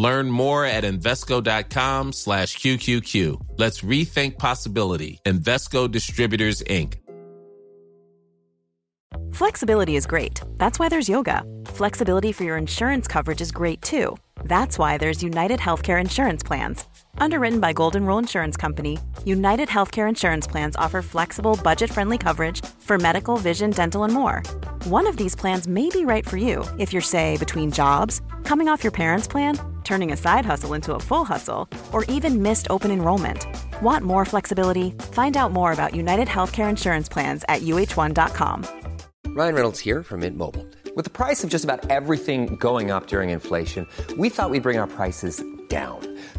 Learn more at Invesco.com slash QQQ. Let's rethink possibility. Invesco Distributors, Inc. Flexibility is great. That's why there's yoga. Flexibility for your insurance coverage is great too. That's why there's United Healthcare Insurance Plans. Underwritten by Golden Rule Insurance Company, United Healthcare Insurance Plans offer flexible, budget friendly coverage for medical, vision, dental, and more. One of these plans may be right for you if you're, say, between jobs, coming off your parents' plan, turning a side hustle into a full hustle, or even missed open enrollment. Want more flexibility? Find out more about United Healthcare Insurance Plans at uh1.com. Ryan Reynolds here from Mint Mobile. With the price of just about everything going up during inflation, we thought we'd bring our prices down.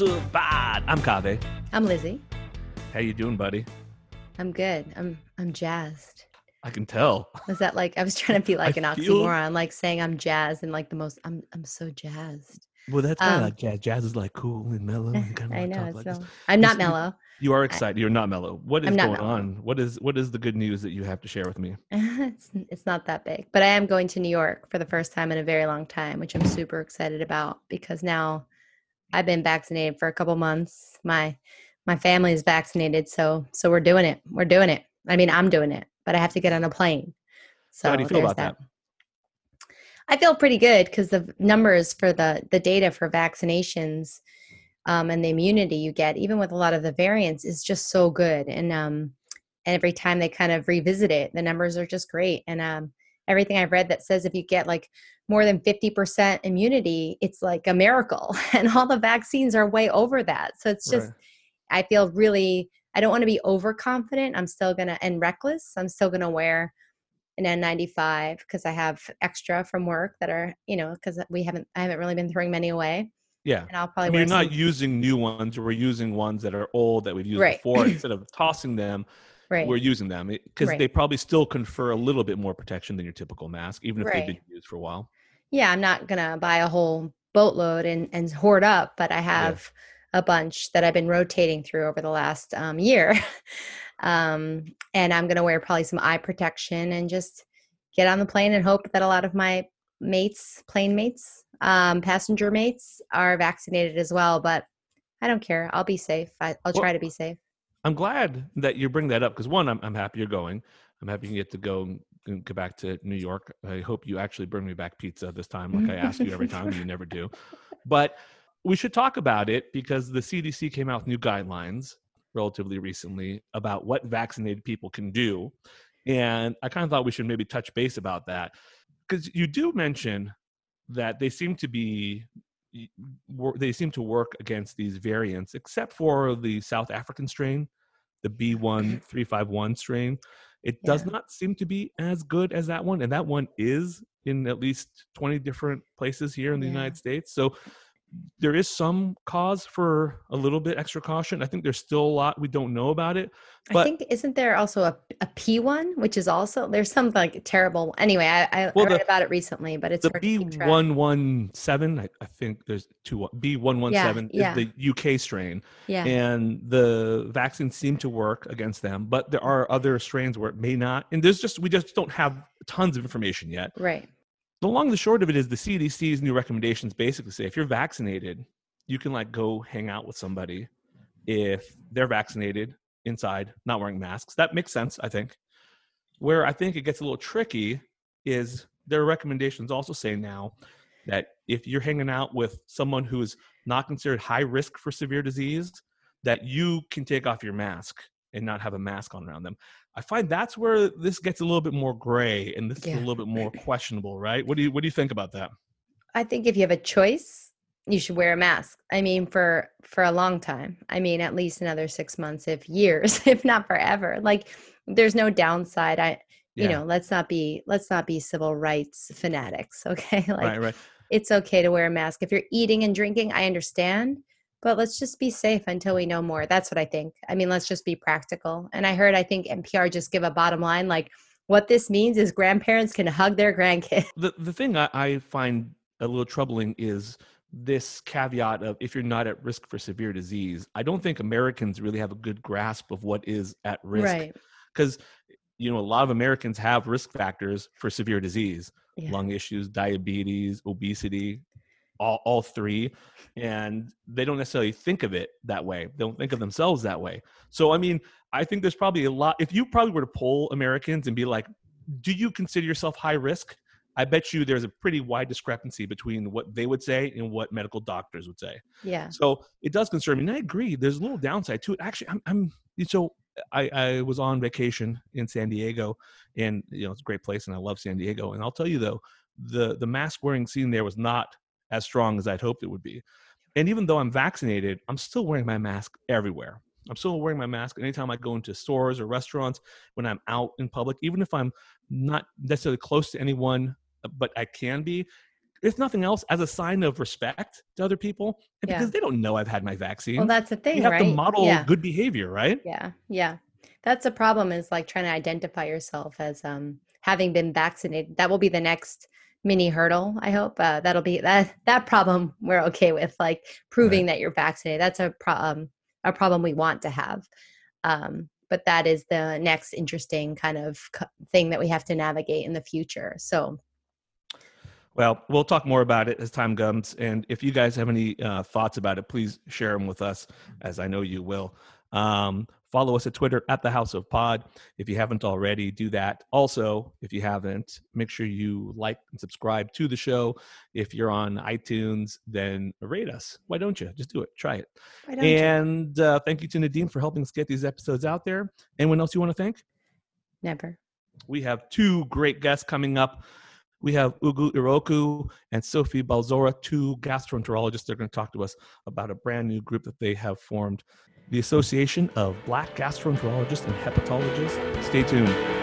to the House of Pod. I'm Kaveh. I'm Lizzie. How you doing, buddy? I'm good. I'm I'm jazzed. I can tell. Was that like I was trying to be like I an feel- oxymoron, like saying I'm jazzed and like the most I'm I'm so jazzed. Well, that's kind of Um, like jazz. Jazz is like cool and mellow and kind of I like know. like so. I'm not mellow. You are excited. You're not mellow. What is going mellow. on? What is what is the good news that you have to share with me? it's, it's not that big, but I am going to New York for the first time in a very long time, which I'm super excited about because now I've been vaccinated for a couple months. My my family is vaccinated, so so we're doing it. We're doing it. I mean, I'm doing it, but I have to get on a plane. So how do you feel about that? I feel pretty good because the numbers for the the data for vaccinations um, and the immunity you get, even with a lot of the variants, is just so good. And um, and every time they kind of revisit it, the numbers are just great. And um, everything I've read that says if you get like more than fifty percent immunity, it's like a miracle. And all the vaccines are way over that. So it's just Right. I feel really I don't want to be overconfident. I'm still gonna and reckless. I'm still gonna wear an N95 because I have extra from work that are you know because we haven't I haven't really been throwing many away, Yeah. and I'll I probably mean, you're wear not using new ones. We're using ones that are old that we've used Right. before. Instead of tossing them, right. we're using them because Right. they probably still confer a little bit more protection than your typical mask, even if they've been used for a while. yeah, I'm not gonna buy a whole boatload and and hoard up, but I have a bunch that I've been rotating through over the last um, year, um, and I'm gonna wear probably some eye protection and just get on the plane and hope that a lot of my mates, plane mates, um, passenger mates, are vaccinated as well. But I don't care. I'll be safe. I, I'll Well, try to be safe. I'm glad that you bring that up because one, I'm, I'm happy you're going. I'm happy you get to go and- go back to New York. I hope you actually bring me back pizza this time, like I ask you every time, and you never do. But we should talk about it because the CDC came out with new guidelines relatively recently about what vaccinated people can do. And I kind of thought we should maybe touch base about that because you do mention that they seem to be they seem to work against these variants except for the south african strain the b1351 mm-hmm. strain it does Yeah. not seem to be as good as that one and that one is in at least 20 different places here in the Yeah. united states so there is some cause for a little bit extra caution i think there's still a lot we don't know about it I think isn't there also a, a P one, which is also there's some like terrible. Anyway, I, I, Well, read the- about it recently, but it's the to keep track. B117, I, think there's two, B117 yeah. is the UK strain. Yeah, And the vaccines seem to work against them, but there are other strains where it may not. And there's just, we just don't have tons of information yet. right. The long the short of it is the CDC's new recommendations basically say if you're vaccinated, you can like go hang out with somebody if they're vaccinated inside, not wearing masks. That makes sense, I think. Where I think it gets a little tricky is their recommendations also say now that if you're hanging out with someone who is not considered high risk for severe disease, that you can take off your mask and not have a mask on around them. I find that's where this gets a little bit more gray and this Yeah. is a little bit more questionable, right? What do you what do you think about that? I think if you have a choice, you should wear a mask. I mean, for for a long time. I mean, at least another six months, if years, if not forever. Like, there's no downside. I, you Yeah. know, let's not be let's not be civil rights fanatics. Okay, like right, right. it's okay to wear a mask if you're eating and drinking. I understand, but let's just be safe until we know more. That's what I think. I mean, let's just be practical. And I heard, I think NPR just give a bottom line like. What this means is grandparents can hug their grandkids. the the thing I, I find a little troubling is this caveat of if you're not at risk for severe disease. I don't think Americans really have a good grasp of what is at risk Right. because you know a lot of Americans have risk factors for severe disease, Yeah. lung issues, diabetes, obesity, all all three, and they don't necessarily think of it that way. They don't think of themselves that way. So I mean, I think there's probably a lot. If you probably were to poll Americans and be like, "Do you consider yourself high risk?" I bet you there's a pretty wide discrepancy between what they would say and what medical doctors would say. Yeah. So it does concern me, and I agree. There's a little downside to it. Actually, I'm, I'm so I, I was on vacation in San Diego, and you know it's a great place, and I love San Diego. And I'll tell you though, the the mask wearing scene there was not as strong as I'd hoped it would be. And even though I'm vaccinated, I'm still wearing my mask everywhere. I'm still wearing my mask anytime I go into stores or restaurants, when I'm out in public, even if I'm not necessarily close to anyone, but I can be. If nothing else, as a sign of respect to other people, and Yeah. because they don't know I've had my vaccine. Well, that's the thing, you have right? to model yeah. good behavior, right? Yeah. Yeah. That's a problem is like trying to identify yourself as um having been vaccinated. That will be the next mini hurdle, I hope. Uh, that'll be that that problem we're okay with like proving that you're vaccinated. That's a pro- um, a problem we want to have. Um but that is the next interesting kind of co- thing that we have to navigate in the future. So, Well, we'll talk more about it as time comes. And if you guys have any uh, thoughts about it, please share them with us, as I know you will. Um, follow us at Twitter at the House of Pod. If you haven't already, do that. Also, if you haven't, make sure you like and subscribe to the show. If you're on iTunes, then rate us. Why don't you? Just do it. Try it. why don't you? And uh, thank you to Nadine for helping us get these episodes out there. Anyone else you want to thank? never. We have two great guests coming up. We have Ugo Iroku and Sophie Balzora, two gastroenterologists. They're going to talk to us about a brand new group that they have formed, the Association of Black Gastroenterologists and Hepatologists. Stay tuned.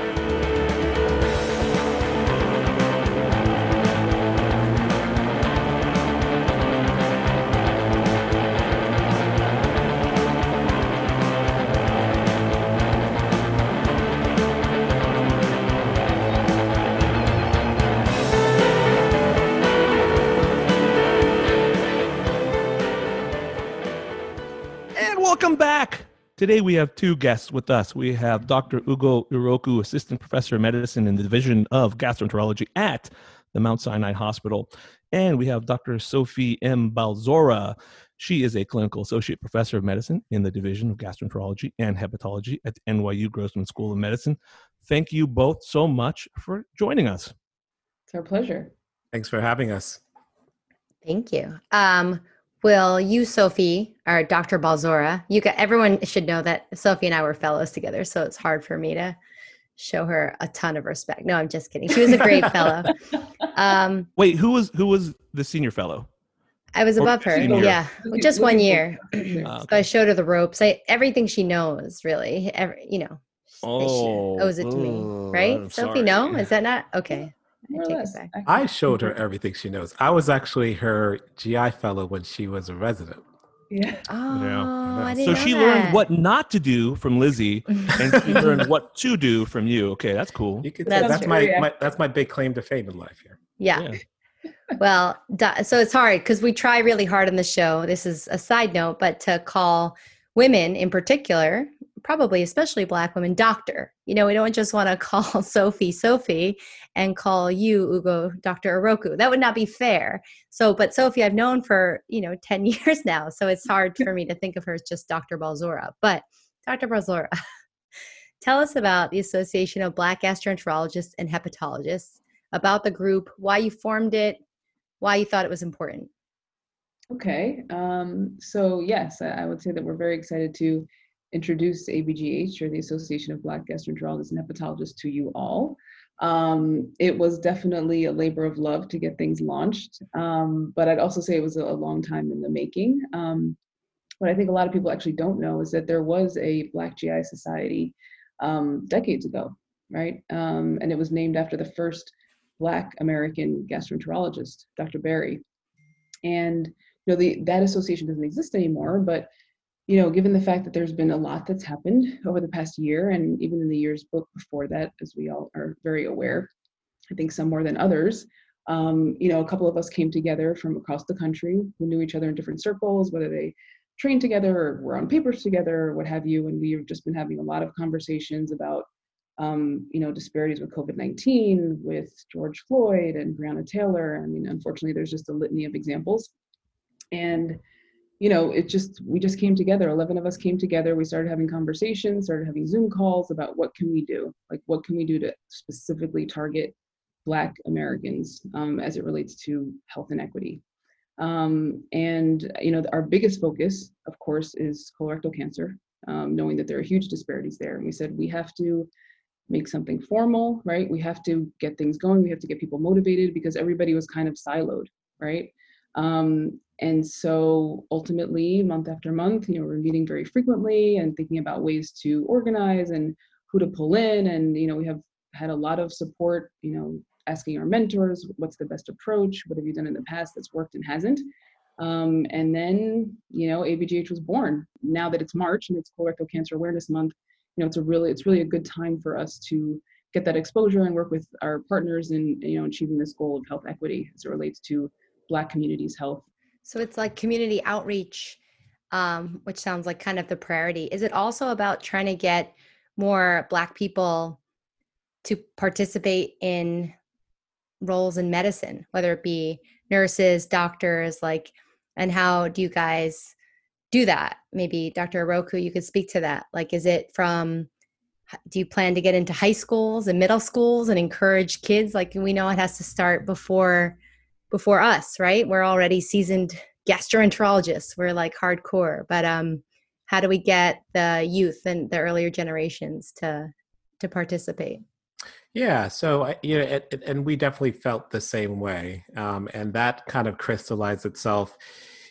Today we have two guests with us. We have Dr. Ugo Iroku, Assistant Professor of Medicine in the Division of Gastroenterology at the Mount Sinai Hospital. And we have Dr. Sophie M. Balzora. She is a clinical associate professor of medicine in the Division of Gastroenterology and Hepatology at the NYU Grossman School of Medicine. Thank you both so much for joining us. It's our pleasure. Thanks for having us. Thank you. Um, will you, Sophie, or Dr. Balzora, you got everyone should know that Sophie and I were fellows together, so it's hard for me to show her a ton of respect. No, I'm just kidding. She was a great fellow. Um, Wait, who was who was the senior fellow? I was Or above her. senior. Yeah, Looking- just one year. forward. Ah, So I showed her the ropes. I everything she knows, really. Every, you know, she Oh, owes it to me, oh, right? I'm Sophie, no, is that not okay? I More or take it back. I showed her everything she knows. I was actually her GI fellow when she was a resident. Yeah. Oh, I So didn't know she learned what not to do from Lizzie, and she learned what to do from you. Okay, that's cool. You could That's that's true. my, Yeah. my that's my big claim to fame in life here. Yeah. Yeah. well, so it's hard because we try really hard on the show. This is a side note, but to call women in particular probably especially black women doctor you know we don't just want to call sophie sophie and call you ugo dr iroku. That would not be fair. So but sophie i've known for you know 10 years now so it's hard for me to think of her as just dr balzora. But dr balzora tell us about the association of black gastroenterologists and hepatologists about the group why you formed it why you thought it was important. Okay, um, so yes, I would say that we're very excited to introduce ABGH or the Association of Black Gastroenterologists and Hepatologists to you all. Um, it was definitely a labor of love to get things launched, um, but I'd also say it was a, long time in the making. Um, what I think a lot of people actually don't know is that there was a Black GI Society um, decades ago, right? Um, and it was named after the first Black American gastroenterologist, Dr. Berry. And you know, the, that association doesn't exist anymore, but you know, given the fact that there's been a lot that's happened over the past year and even in the years book before that, as we all are very aware, I think some more than others, um, you know, a couple of us came together from across the country who knew each other in different circles, whether they trained together or were on papers together or what have you. And we've just been having a lot of conversations about, um, you know, disparities with COVID-19, with George Floyd and Breonna Taylor. I mean, unfortunately, there's just a litany of examples and you know it just we just came together. 11 of us came together. We started having conversations started having zoom calls about what can we do? Like what can we do to specifically target black americans um, as it relates to health inequity? Um, and you know our biggest focus of course is colorectal cancer um, knowing that there are huge disparities there. And we said we have to make something formal right? We have to get things going. We have to get people motivated because everybody was kind of siloed right um, and so ultimately, month after month, you know, we're meeting very frequently and thinking about ways to organize and who to pull in. And, you know, we have had a lot of support, you know, asking our mentors, what's the best approach? What have you done in the past that's worked and hasn't? Um, and then, you know, ABGH was born. Now that it's March and it's Colorectal Cancer Awareness Month, you know, it's a really, it's really a good time for us to get that exposure and work with our partners in, you know, achieving this goal of health equity as it relates to Black communities' health so it's like community outreach, um, which sounds like kind of the priority. Is it also about trying to get more Black people to participate in roles in medicine, whether it be nurses, doctors, like, and how do you guys do that? Maybe Dr. Iroku, you could speak to that. Like, is it from, do you plan to get into high schools and middle schools and encourage kids? Like, we know it has to start before before us, right? We're already seasoned gastroenterologists. We're like hardcore, but um, how do we get the youth and the earlier generations to to participate? Yeah, so you know, it, it, and we definitely felt the same way, um, and that kind of crystallized itself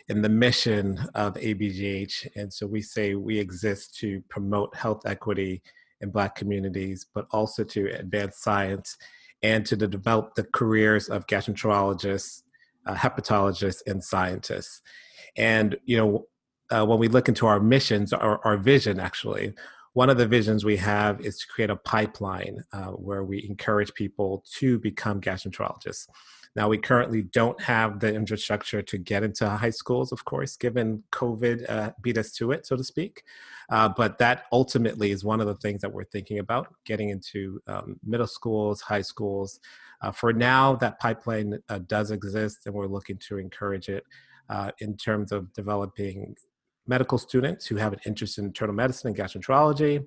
in the mission of ABGH. And so we say we exist to promote health equity in Black communities, but also to advance science and to develop the careers of gastroenterologists, uh, hepatologists, and scientists. And you know, uh, when we look into our missions, our, our vision actually, one of the visions we have is to create a pipeline uh, where we encourage people to become gastroenterologists. Now, we currently don't have the infrastructure to get into high schools, of course, given COVID uh, beat us to it, so to speak. Uh, but that ultimately is one of the things that we're thinking about getting into um, middle schools, high schools. Uh, for now, that pipeline uh, does exist, and we're looking to encourage it uh, in terms of developing medical students who have an interest in internal medicine and gastroenterology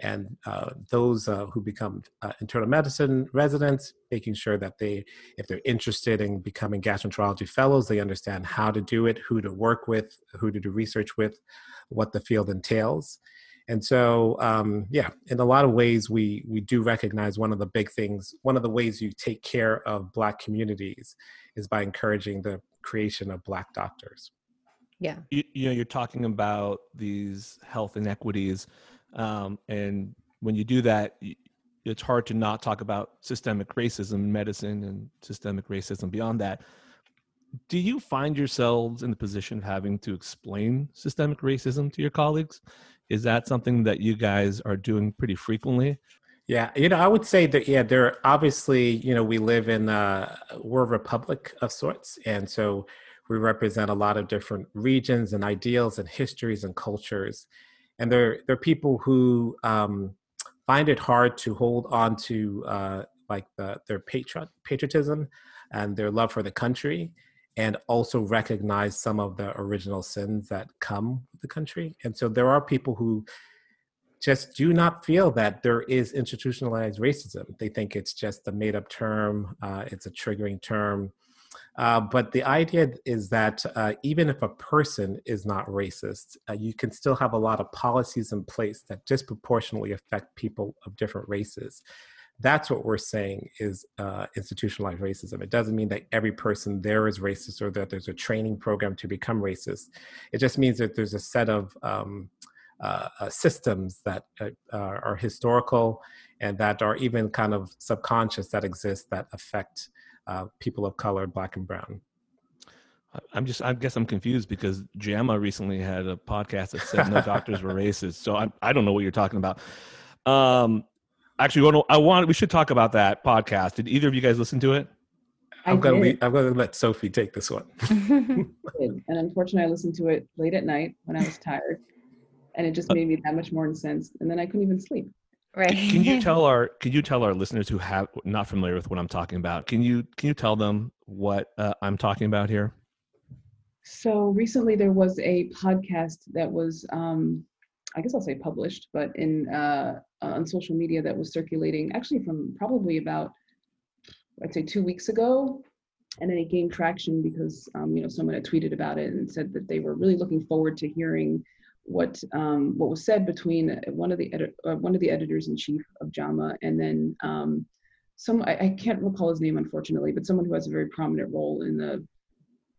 and uh, those uh, who become uh, internal medicine residents, making sure that they, if they're interested in becoming gastroenterology fellows, they understand how to do it, who to work with, who to do research with, what the field entails. And so, um, yeah, in a lot of ways, we we do recognize one of the big things. One of the ways you take care of Black communities is by encouraging the creation of Black doctors. Yeah, you, you know, you're talking about these health inequities um, and when you do that, it's hard to not talk about systemic racism in medicine and systemic racism beyond that. Do you find yourselves in the position of having to explain systemic racism to your colleagues? Is that something that you guys are doing pretty frequently? Yeah, you know, I would say that yeah, there obviously, you know, we live in a we're a republic of sorts, and so we represent a lot of different regions and ideals and histories and cultures. And there there are people who um, find it hard to hold on to uh, like the, their patriot, patriotism and their love for the country and also recognize some of the original sins that come with the country. And so there are people who just do not feel that there is institutionalized racism. They think it's just a made up term uh, it's a triggering term uh, but the idea is that uh, even if a person is not racist, uh, you can still have a lot of policies in place that disproportionately affect people of different races. That's what we're saying is uh, institutionalized racism. It doesn't mean that every person there is racist or that there's a training program to become racist. It just means that there's a set of um, uh, systems that are historical and that are even kind of subconscious that exist that affect uh, people of color, black and brown. I'm just, I guess I'm confused because JAMA recently had a podcast that said no doctors were racist. So I, I don't know what you're talking about. Um, actually, I want, we should talk about that podcast. Did either of you guys listen to it? I'm going to I'm going to let Sophie take this one. and unfortunately, I listened to it late at night when I was tired, and it just uh made me that much more incensed. And then I couldn't even sleep. Right. Can you tell our can you tell our listeners who have not familiar with what I'm talking about? Can you can you tell them what uh, I'm talking about here? So recently there was a podcast that was um, I guess I'll say published, but in uh, on social media that was circulating actually from probably about I'd say two weeks ago, and then it gained traction because um, you know someone had tweeted about it and said that they were really looking forward to hearing what um, what was said between one of the uh, one of the editors in chief of JAMA and then um, some I, I, can't recall his name unfortunately, but someone who has a very prominent role in the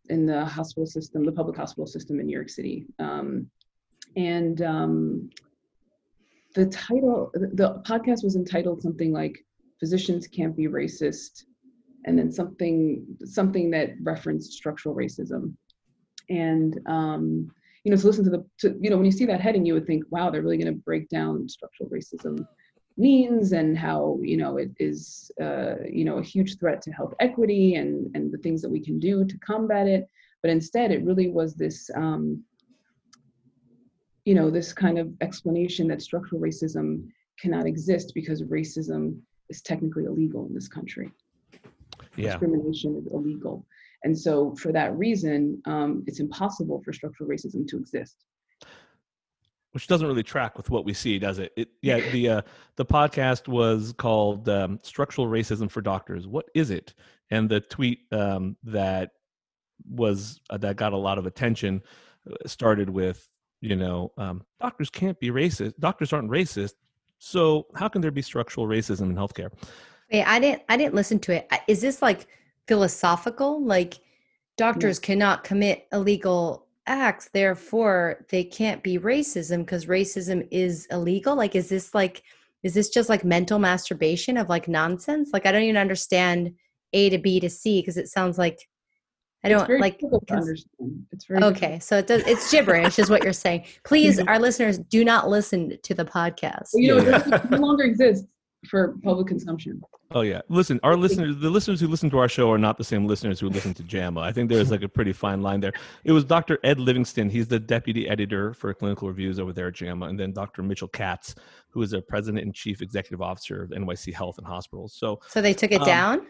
in the hospital system, the public hospital system in New York City. Um, and um, the title, the podcast was entitled something like "Physicians Can't Be Racist," and then something something that referenced structural racism. And um, you know, to listen to the, to, you know, when you see that heading, you would think, wow, they're really going to break down structural racism means and how, you know, it is, uh, you know, a huge threat to health equity and, and the things that we can do to combat it. But instead, it really was this, um, you know, this kind of explanation that structural racism cannot exist because racism is technically illegal in this country. Yeah. Discrimination is illegal. And so, for that reason, um, it's impossible for structural racism to exist. Which doesn't really track with what we see, does it? it yeah, the uh, the podcast was called um, "Structural Racism for Doctors." What is it? And the tweet um, that was uh, that got a lot of attention uh, started with, you know, um, doctors can't be racist. Doctors aren't racist. So how can there be structural racism in healthcare? Hey, I didn't. I didn't listen to it. Is this like? Philosophical like doctors yeah. cannot commit illegal acts therefore they can't be racism because racism is illegal? Like is this like is this just like mental masturbation of like nonsense? Like i don't even understand a to b to c because it sounds like i don't like it's very okay so it does it's gibberish is what you're saying. Please our listeners do not listen to the podcast. You know it no longer exists for public consumption. Oh yeah, listen, our listeners, the listeners who listen to our show are not the same listeners who listen to JAMA. I think there's like a pretty fine line there. It was Dr. Ed Livingston. He's the deputy editor for clinical reviews over there at JAMA, and then Dr. Mitchell Katz, who is the president and chief executive officer of NYC Health and Hospitals. So, so they took it um, down.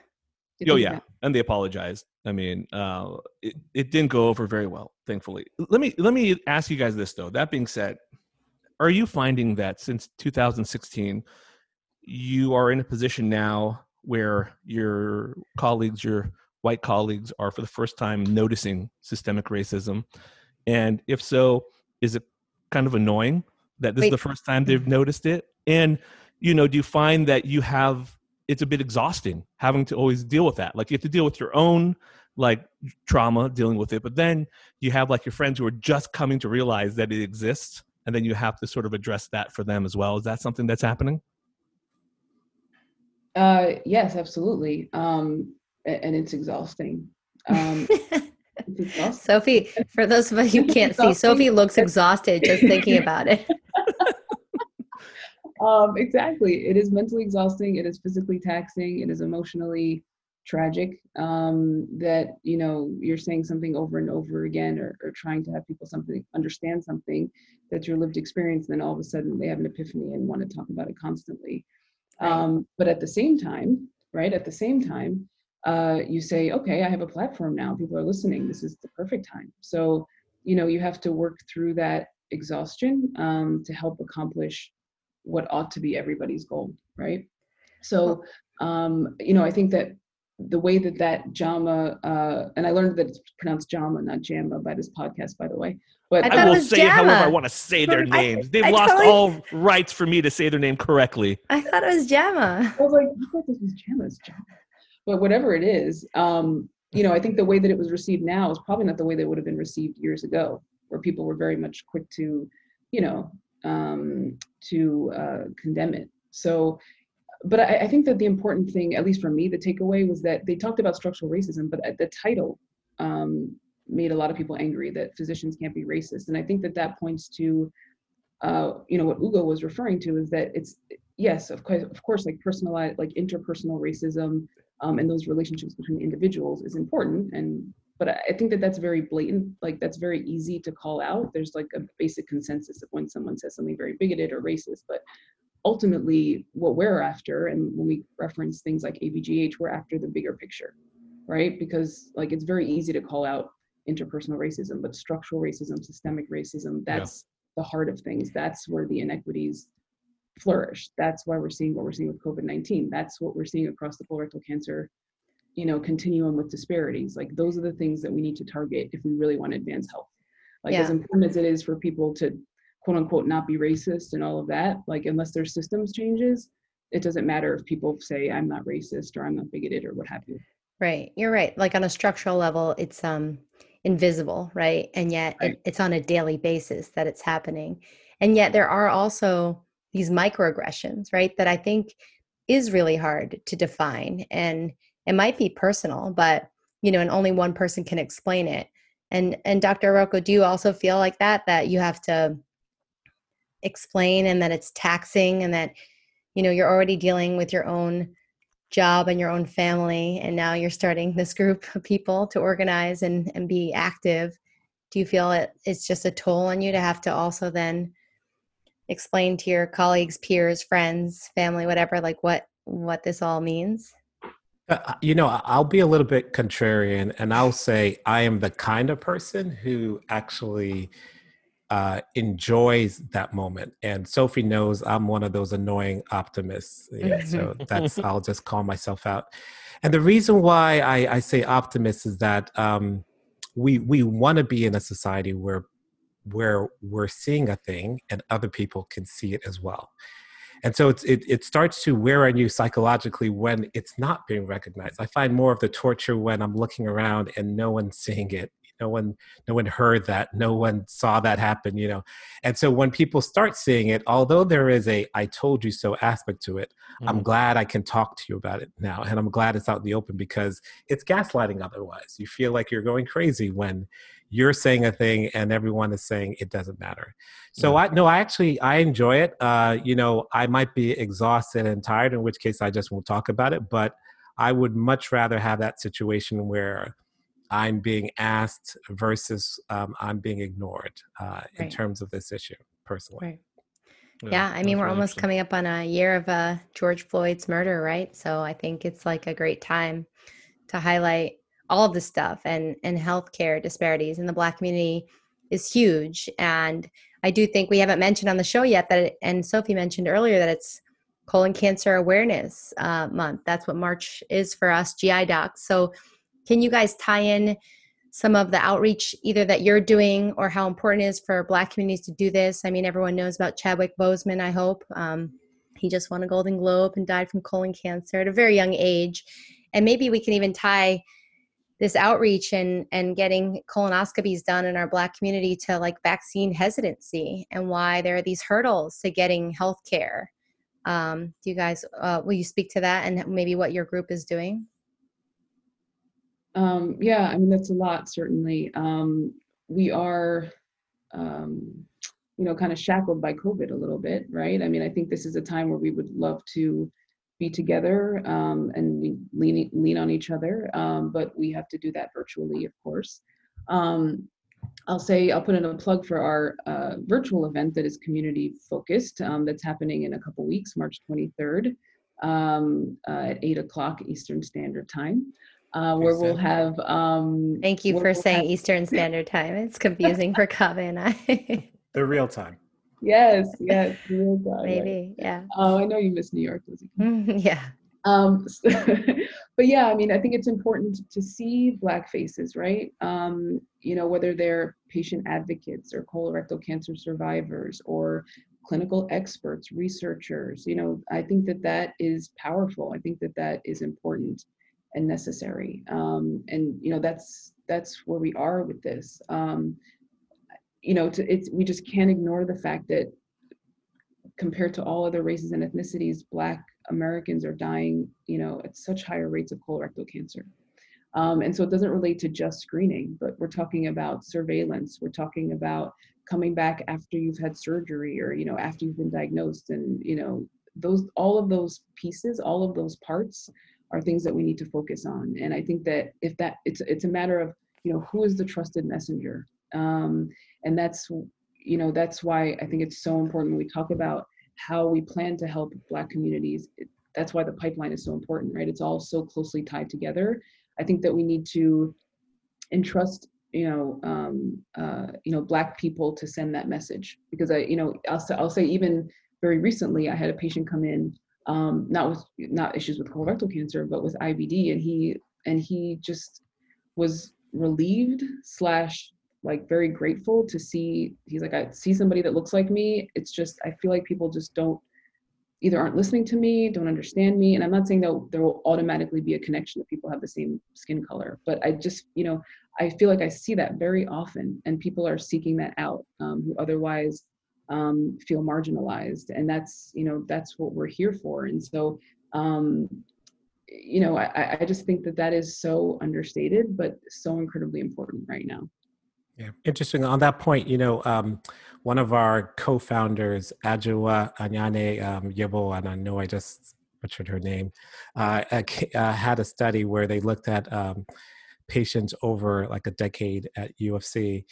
Oh yeah, and they apologized. I mean, uh, it, it didn't go over very well, thankfully. Let me let me ask you guys this though. That being said, are you finding that since 2016? You are in a position now where your colleagues, your white colleagues, are for the first time noticing systemic racism? And if so, is it kind of annoying that this Wait. is the first time mm-hmm. they've noticed it? And, you know, do you find that you have, it's a bit exhausting having to always deal with that? Like you have to deal with your own like trauma dealing with it but then you have like your friends who are just coming to realize that it exists and then you have to sort of address that for them as well is that something that's happening uh, yes, absolutely. Um, and it's exhausting. Um, it's exhausting. Sophie, for those of you who can't see, Sophie looks exhausted just thinking about it. um, exactly. It is mentally exhausting. It is physically taxing. It is emotionally tragic um, that you know you're saying something over and over again or, or trying to have people something understand something that's your lived experience and then all of a sudden they have an epiphany and want to talk about it constantly um, but at the same time right at the same time uh, you say okay i have a platform now. People are listening. This is the perfect time. So you know you have to work through that exhaustion um, to help accomplish what ought to be everybody's goal right? So um, you know i think that the way that that JAMA, uh, and I learned that it's pronounced JAMA, not JAMA, by this podcast, by the way. But I, I will say JAMA. however I want to say their names. They've I lost totally- all rights for me to say their name correctly. I thought it was JAMA. I was like, I thought this was JAMA, it's JAMA. But whatever it is, um, you know, I think the way that it was received now is probably not the way that it would have been received years ago, where people were very much quick to, you know, um, to uh, condemn it. So but I, I, think that the important thing, at least for me, the takeaway was that they talked about structural racism, but the title um, made a lot of people angry that physicians can't be racist. And I think that that points to, uh, you know, what Ugo was referring to is that it's yes, of course, of course, like personalized, like interpersonal racism um, and those relationships between individuals is important. And but I think that that's very blatant, like that's very easy to call out. There's like a basic consensus of when someone says something very bigoted or racist, but ultimately what we're after and when we reference things like abgh we're after the bigger picture right? Because like it's very easy to call out interpersonal racism but structural racism systemic racism that's yeah. the heart of things. That's where the inequities flourish. That's why we're seeing what we're seeing with covid-19 that's what we're seeing across the colorectal cancer you know continuum with disparities. Like those are the things that we need to target if we really want to advance health. Like yeah. as important as it is for people to quote unquote not be racist and all of that like unless there's systems changes it doesn't matter if people say i'm not racist or i'm not bigoted or what have you. Right. You're right. Like on a structural level it's um invisible right? And yet right. It, it's on a daily basis that it's happening. And yet there are also these microaggressions right that i think is really hard to define. And it might be personal but you know and only one person can explain it. And and dr iroku do you also feel like that that you have to explain and that it's taxing and that you know you're already dealing with your own job and your own family and now you're starting this group of people to organize and, and be active do you feel it, it's just a toll on you to have to also then explain to your colleagues peers friends family whatever like what what this all means? Uh, you know i'll be a little bit contrarian and i'll say i am the kind of person who actually uh, enjoys that moment. And Sophie knows I'm one of those annoying optimists. Yeah, so that's I'll just call myself out. And the reason why I, I say optimist is that um, we we want to be in a society where where we're seeing a thing and other people can see it as well. And so it's, it, it starts to wear on you psychologically when it's not being recognized. I find more of the torture when I'm looking around and no one's seeing it no one no one heard that no one saw that happen you know and so when people start seeing it although there is a i told you so aspect to it mm. i'm glad i can talk to you about it now and i'm glad it's out in the open because it's gaslighting otherwise you feel like you're going crazy when you're saying a thing and everyone is saying it doesn't matter so yeah. i no i actually i enjoy it uh you know i might be exhausted and tired in which case i just won't talk about it but i would much rather have that situation where I'm being asked versus um, I'm being ignored uh, right. in terms of this issue personally. Right. Yeah, yeah, I mean, we're almost coming up on a year of uh, George Floyd's murder, right? So I think it's like a great time to highlight all of this stuff and and healthcare disparities in the Black community is huge. And I do think we haven't mentioned on the show yet that, it, and Sophie mentioned earlier that it's colon cancer awareness uh, month. That's what March is for us GI docs. So can you guys tie in some of the outreach either that you're doing or how important it is for black communities to do this? I mean everyone knows about chadwick boseman i hope. Um, he just won a golden globe and died from colon cancer at a very young age. And maybe we can even tie this outreach and and getting colonoscopies done in our black community to like vaccine hesitancy and why there are these hurdles to getting health care um, do you guys uh, will you speak to that and maybe what your group is doing um, yeah, I mean, that's a lot, certainly. Um, we are, um, you know, kind of shackled by COVID a little bit, right? I mean, I think this is a time where we would love to be together um, and lean lean on each other. Um, but we have to do that virtually, of course. Um, I'll say I'll put in a plug for our uh, virtual event that is community focused. Um, that's happening in a couple weeks, March 23rd, um, uh, at eight o'clock Eastern Standard Time. Uh, where we'll have. Um, Thank you for we'll saying have- Eastern Standard Time. It's confusing for Kaveh and I. The real time. Yes, yes, real time, right. Maybe, yeah. Oh, I know you miss New York, Lizzie. yeah. Um, but yeah, I mean, I think it's important to see Black faces, right? Um, you know, whether they're patient advocates or colorectal cancer survivors or clinical experts, researchers. You know, I think that that is powerful. I think that that is important and necessary. Um, and you know, that's that's where we are with this. Um, you know, to, it's we just can't ignore the fact that compared to all other races and ethnicities, Black Americans are dying, you know, at such higher rates of colorectal cancer. Um, and so it doesn't relate to just screening, but we're talking about surveillance. We're talking about coming back after you've had surgery or, you know, after you've been diagnosed. And, you know, those, all of those pieces, all of those parts are things that we need to focus on. And I think that if that, it's, it's a matter of, you know, who is the trusted messenger? Um, and that's, you know, that's why I think it's so important when we talk about how we plan to help Black communities. It, that's why the pipeline is so important, right? It's all so closely tied together. I think that we need to entrust, you know, um, uh, you know, Black people to send that message because I, you know, I'll I'll say even very recently, I had a patient come in, um, not with not issues with colorectal cancer, but with IBD, and he and he just was relieved slash like very grateful to see he's like i see somebody that looks like me. It's just i feel like people just don't either aren't listening to me don't understand me. And i'm not saying that there will automatically be a connection that people have the same skin color but i just you know i feel like i see that very often and people are seeking that out um, who otherwise um, feel marginalized. And that's you know that's what we're here for. And so um, you know I, I just think that that is so understated but so incredibly important right now. Yeah, interesting. On that point, you know, um, one of our co-founders, Adjoa Anyane um, Yebo, and I know I just butchered her name, uh, uh, uh, had a study where they looked at um, patients over like a decade at UFC,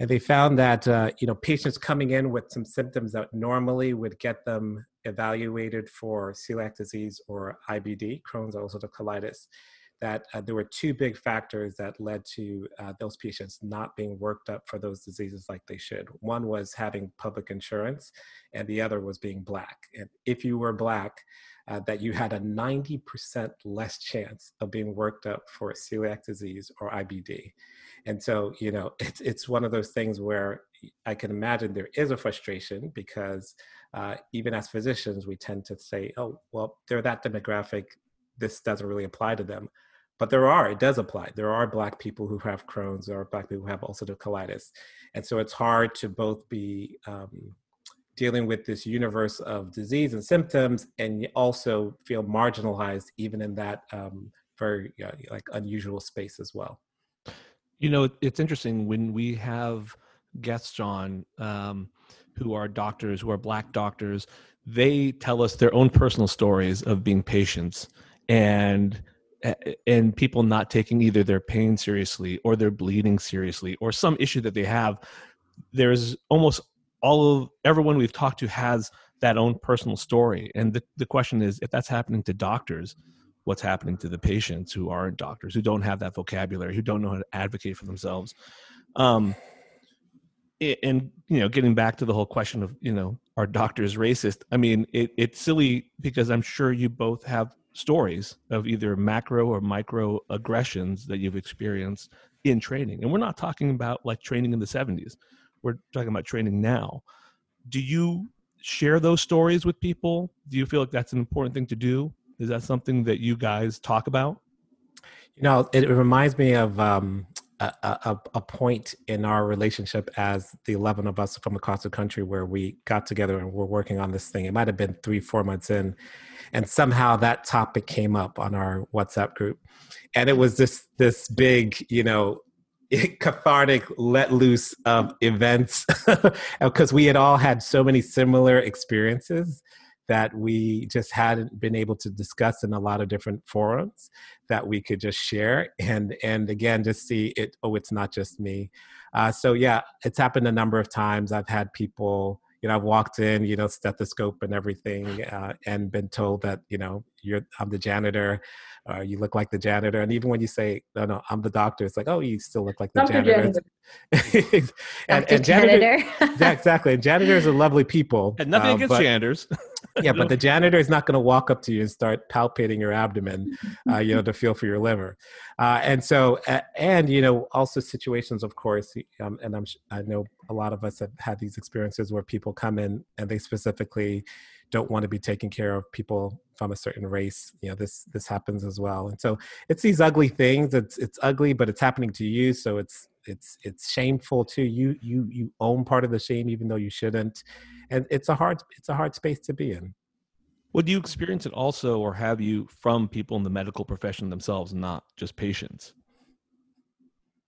and they found that uh, you know patients coming in with some symptoms that normally would get them evaluated for celiac disease or IBD, Crohn's ulcerative colitis, that uh, there were two big factors that led to uh, those patients not being worked up for those diseases like they should. One was having public insurance, and the other was being black. And if you were black, uh, that you had a 90% less chance of being worked up for celiac disease or IBD. And so, you know, it's, it's one of those things where I can imagine there is a frustration because uh, even as physicians, we tend to say, oh, well, they're that demographic, this doesn't really apply to them. But there are, it does apply. There are Black people who have Crohn's, are Black people who have ulcerative colitis. And so it's hard to both be um, dealing with this universe of disease and symptoms and also feel marginalized even in that um, very uh, like unusual space as well. You know, it's interesting when we have guests on um, who are doctors, who are black doctors, they tell us their own personal stories of being patients and and people not taking either their pain seriously or their bleeding seriously or some issue that they have. There's almost all of everyone we've talked to has that own personal story. And the, the question is if that's happening to doctors what's happening to the patients who aren't doctors who don't have that vocabulary who don't know how to advocate for themselves. Um and you know getting back to the whole question of you know are doctors racist? I mean it, it's silly because i'm sure you both have stories of either macro or micro aggressions that you've experienced in training. And we're not talking about like training in the 70s we're talking about training now. Do you share those stories with people? Do you feel like that's an important thing to do is that something that you guys talk about? You know it reminds me of um, a, a, a point in our relationship as the 11 of us from across the country where we got together and we're working on this thing. It might have been three four months in and somehow that topic came up on our whatsapp group. And it was this this big you know cathartic let loose of events because we had all had so many similar experiences that we just hadn't been able to discuss in a lot of different forums that we could just share and and again just see it oh it's not just me uh, so yeah it's happened a number of times i've had people you know i've walked in you know stethoscope and everything uh, and been told that you know you're i'm the janitor uh, you look like the janitor. And even when you say, no, no, I'm the doctor, it's like, oh, you still look like the Dr. janitor. janitor. and, and janitor. yeah, exactly. And janitors are lovely people. And nothing uh, against but, janitors. yeah, but the janitor is not going to walk up to you and start palpating your abdomen, uh, you know, to feel for your liver. Uh, and so, and, you know, also situations, of course, um, and I'm, I know a lot of us have had these experiences where people come in and they specifically, don't want to be taking care of people from a certain race you know this this happens as well and so it's these ugly things it's it's ugly but it's happening to you so it's it's it's shameful too you you you own part of the shame even though you shouldn't and it's a hard it's a hard space to be in would you experience it also or have you from people in the medical profession themselves not just patients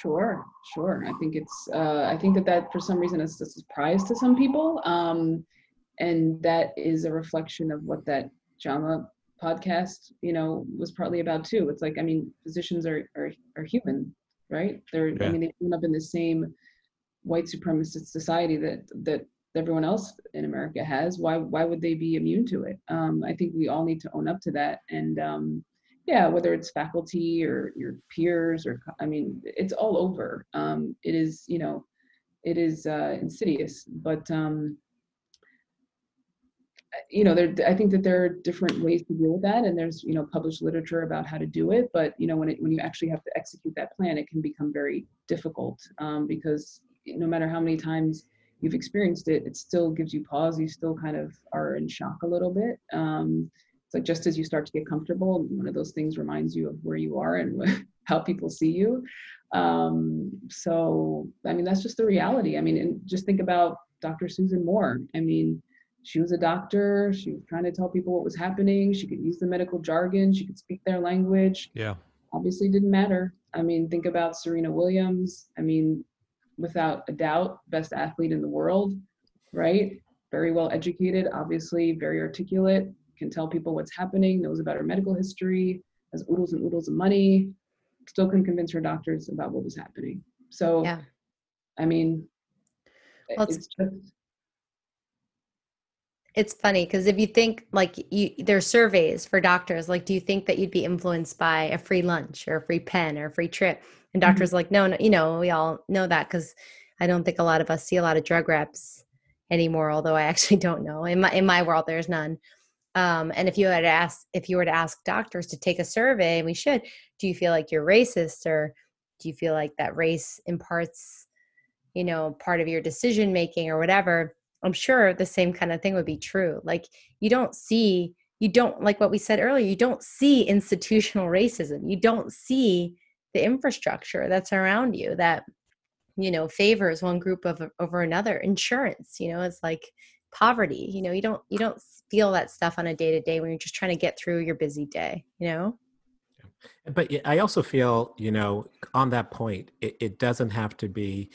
Sure, sure. I think it's. Uh, I think that that for some reason is a surprise to some people. Um, and that is a reflection of what that JAMA podcast, you know, was partly about too. It's like, I mean, physicians are are, are human, right? They're, yeah. I mean, they end up in the same white supremacist society that that everyone else in America has. Why why would they be immune to it? Um, I think we all need to own up to that. And um, yeah, whether it's faculty or your peers or I mean, it's all over. Um, it is, you know, it is uh, insidious, but um, you know, there, I think that there are different ways to deal with that, and there's you know published literature about how to do it. But you know, when it when you actually have to execute that plan, it can become very difficult um, because no matter how many times you've experienced it, it still gives you pause. You still kind of are in shock a little bit. Um, it's like just as you start to get comfortable, one of those things reminds you of where you are and how people see you. Um, so, I mean, that's just the reality. I mean, and just think about Dr. Susan Moore. I mean she was a doctor. She was trying to tell people what was happening. She could use the medical jargon. She could speak their language. Yeah. Obviously, didn't matter. I mean, think about Serena Williams. I mean, without a doubt, best athlete in the world, right? Very well educated, obviously, very articulate, can tell people what's happening, knows about her medical history, has oodles and oodles of money, still can convince her doctors about what was happening. So, yeah. I mean, well, it's, it's just it's funny because if you think like you there's surveys for doctors like do you think that you'd be influenced by a free lunch or a free pen or a free trip and mm-hmm. doctors mm-hmm. like no, no you know we all know that because i don't think a lot of us see a lot of drug reps anymore although i actually don't know in my in my world there's none um, and if you had asked if you were to ask doctors to take a survey and we should do you feel like you're racist or do you feel like that race imparts you know part of your decision making or whatever I'm sure the same kind of thing would be true. Like you don't see, you don't like what we said earlier, you don't see institutional racism. You don't see the infrastructure that's around you that you know favors one group of over another. Insurance, you know, it's like poverty. You know, you don't you don't feel that stuff on a day to day when you're just trying to get through your busy day. You know. But I also feel, you know, on that point, it, it doesn't have to be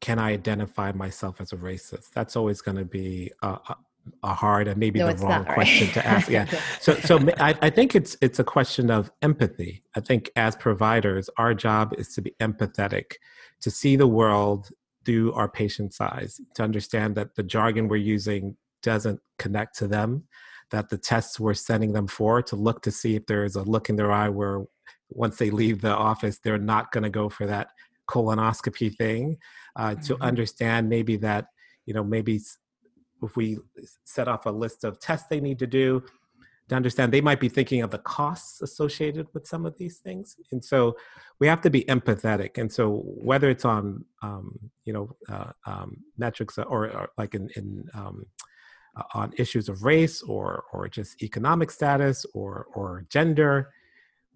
can I identify myself as a racist? That's always going to be a, a, a, hard and maybe no, the wrong question right? to ask. Yeah. so, so I, I think it's it's a question of empathy. I think as providers, our job is to be empathetic, to see the world through our patient's eyes, to understand that the jargon we're using doesn't connect to them, that the tests we're sending them for to look to see if there is a look in their eye where once they leave the office, they're not going to go for that colonoscopy thing uh, mm-hmm. to understand maybe that you know maybe if we set off a list of tests they need to do to understand they might be thinking of the costs associated with some of these things and so we have to be empathetic and so whether it's on um, you know uh, um, metrics or, or, like in, in um, uh, on issues of race or or just economic status or or gender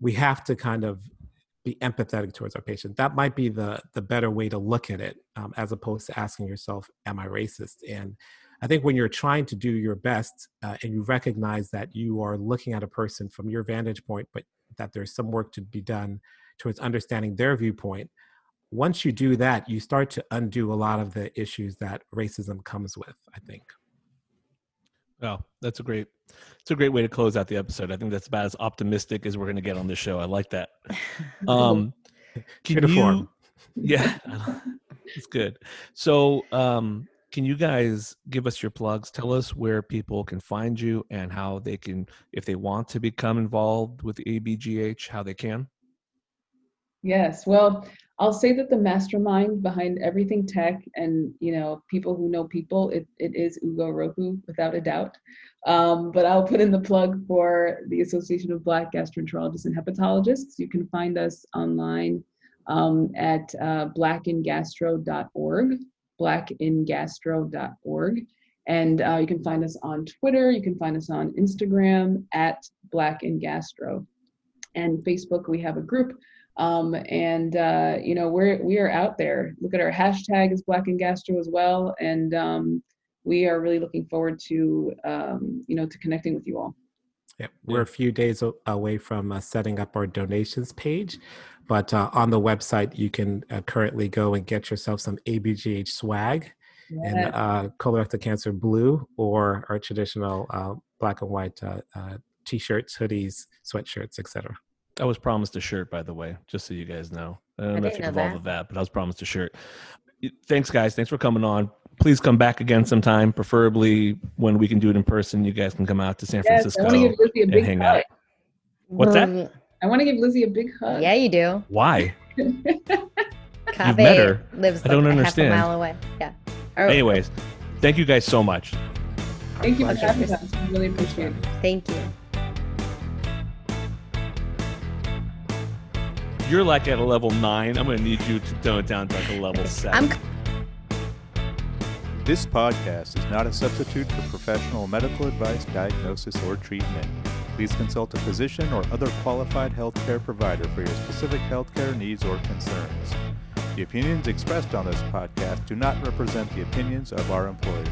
we have to kind of be empathetic towards our patient. That might be the the better way to look at it, um, as opposed to asking yourself, "Am I racist?" And I think when you're trying to do your best uh, and you recognize that you are looking at a person from your vantage point, but that there's some work to be done towards understanding their viewpoint. Once you do that, you start to undo a lot of the issues that racism comes with. I think. Oh, that's a great it's a great way to close out the episode. I think that's about as optimistic as we're going to get on this show. I like that. Um, can Uniform. you, yeah, it's good. So, um, can you guys give us your plugs? Tell us where people can find you and how they can, if they want to become involved with ABGH, how they can. Yes, well, I'll say that the mastermind behind everything tech and you know people who know people, it, it is Ugo Iroku without a doubt. Um, but I'll put in the plug for the Association of Black Gastroenterologists and Hepatologists. You can find us online um, at uh, blackingastro.org, blackingastro.org. And uh, you can find us on Twitter, you can find us on Instagram at Black in Gastro. And Facebook, we have a group um, and uh, you know we're we are out there. Look at our hashtag is Black in Gastro as well, and um, we are really looking forward to um, you know to connecting with you all. Yep. We're a few days away from uh, setting up our donations page, but uh, on the website you can uh, currently go and get yourself some ABGH swag Yes. uh, colorectal cancer blue or our traditional uh, black and white t-shirts, hoodies, sweatshirts, etc. I was promised a shirt, by the way, just so you guys know. I don't I know if didn't you're know involved that. with that, but I was promised a shirt. Thanks, guys. Thanks for coming on. Please come back again sometime, preferably when we can do it in person. You guys can come out to San Yes, Francisco want give Lizzie a and hang hug. out. What's that? Mm, I want to give Lizzie a big hug. Yeah, you do. Why? Kaveh met her. lives I don't a understand. half a mile away. Yeah. Or- Anyways, thank you guys so much. Thank you for Pleasure. having us. We really appreciate it. Thank you. You're like at a level nine. I'm going to need you to tone it down to like a level seven. I'm This podcast is not a substitute for professional medical advice, diagnosis, or treatment. Please consult a physician or other qualified healthcare provider for your specific healthcare needs or concerns. The opinions expressed on this podcast do not represent the opinions of our employees.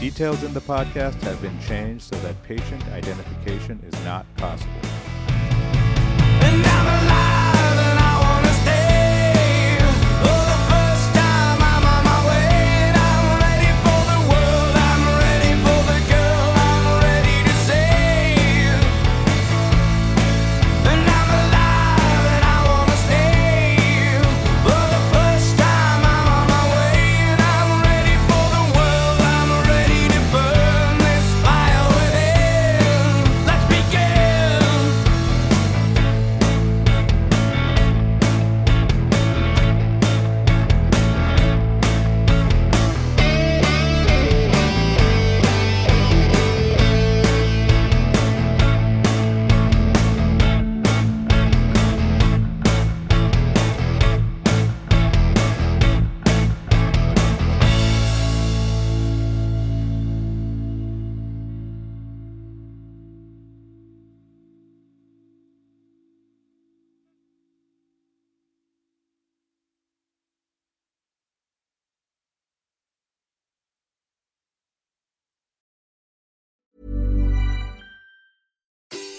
Details in the podcast have been changed so that patient identification is not possible.